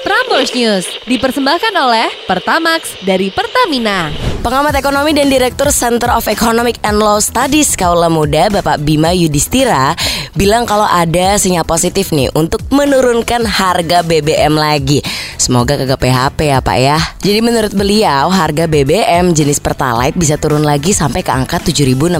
Prambors News dipersembahkan oleh Pertamax dari Pertamina. Pengamat ekonomi dan Direktur Center of Economic and Law Studies Kaula Muda Bapak Bima Yudhistira bilang kalau ada sinyal positif nih untuk menurunkan harga BBM lagi. Semoga kagak PHP ya Pak ya. Jadi menurut beliau harga BBM jenis Pertalite bisa turun lagi sampai ke angka 7.650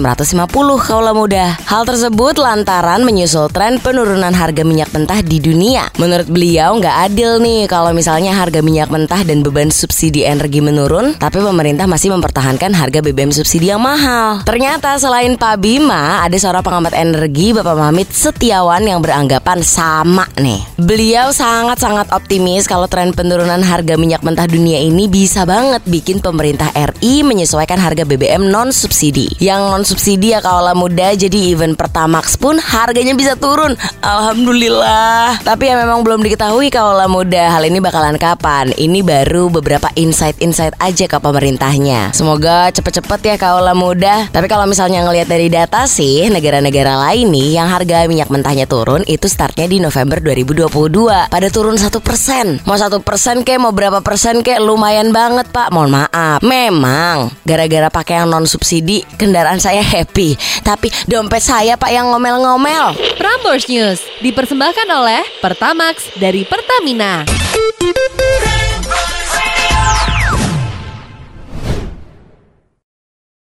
Kaula Muda. Hal tersebut lantaran menyusul tren penurunan harga minyak mentah di dunia. Menurut beliau nggak adil nih kalau misalnya harga minyak mentah dan beban subsidi energi menurun, tapi pemerintah masih mempertahankan harga BBM subsidi yang mahal. Ternyata selain Pak Bima, ada seorang pengamat energi Bapak Mamit Setiawan yang beranggapan sama nih. Beliau sangat-sangat optimis kalau tren penurunan harga minyak mentah dunia ini bisa banget bikin pemerintah RI menyesuaikan harga BBM non subsidi. Yang non subsidi ya kalau muda jadi event Pertamax pun harganya bisa turun. Alhamdulillah. Tapi ya memang belum diketahui kalau muda hal ini bakalan kapan. Ini baru beberapa insight-insight aja ke pemerintahnya. Semoga cepet-cepet ya kaulah muda. Tapi kalau misalnya ngelihat dari data sih, negara-negara lain nih yang harga minyak mentahnya turun itu startnya di November 2022. Pada turun satu persen. Mau satu persen kek, mau berapa persen kek, lumayan banget pak. Mohon maaf. Memang gara-gara pakai yang non subsidi, kendaraan saya happy. Tapi dompet saya pak yang ngomel-ngomel. Prambors News dipersembahkan oleh Pertamax dari Pertamina.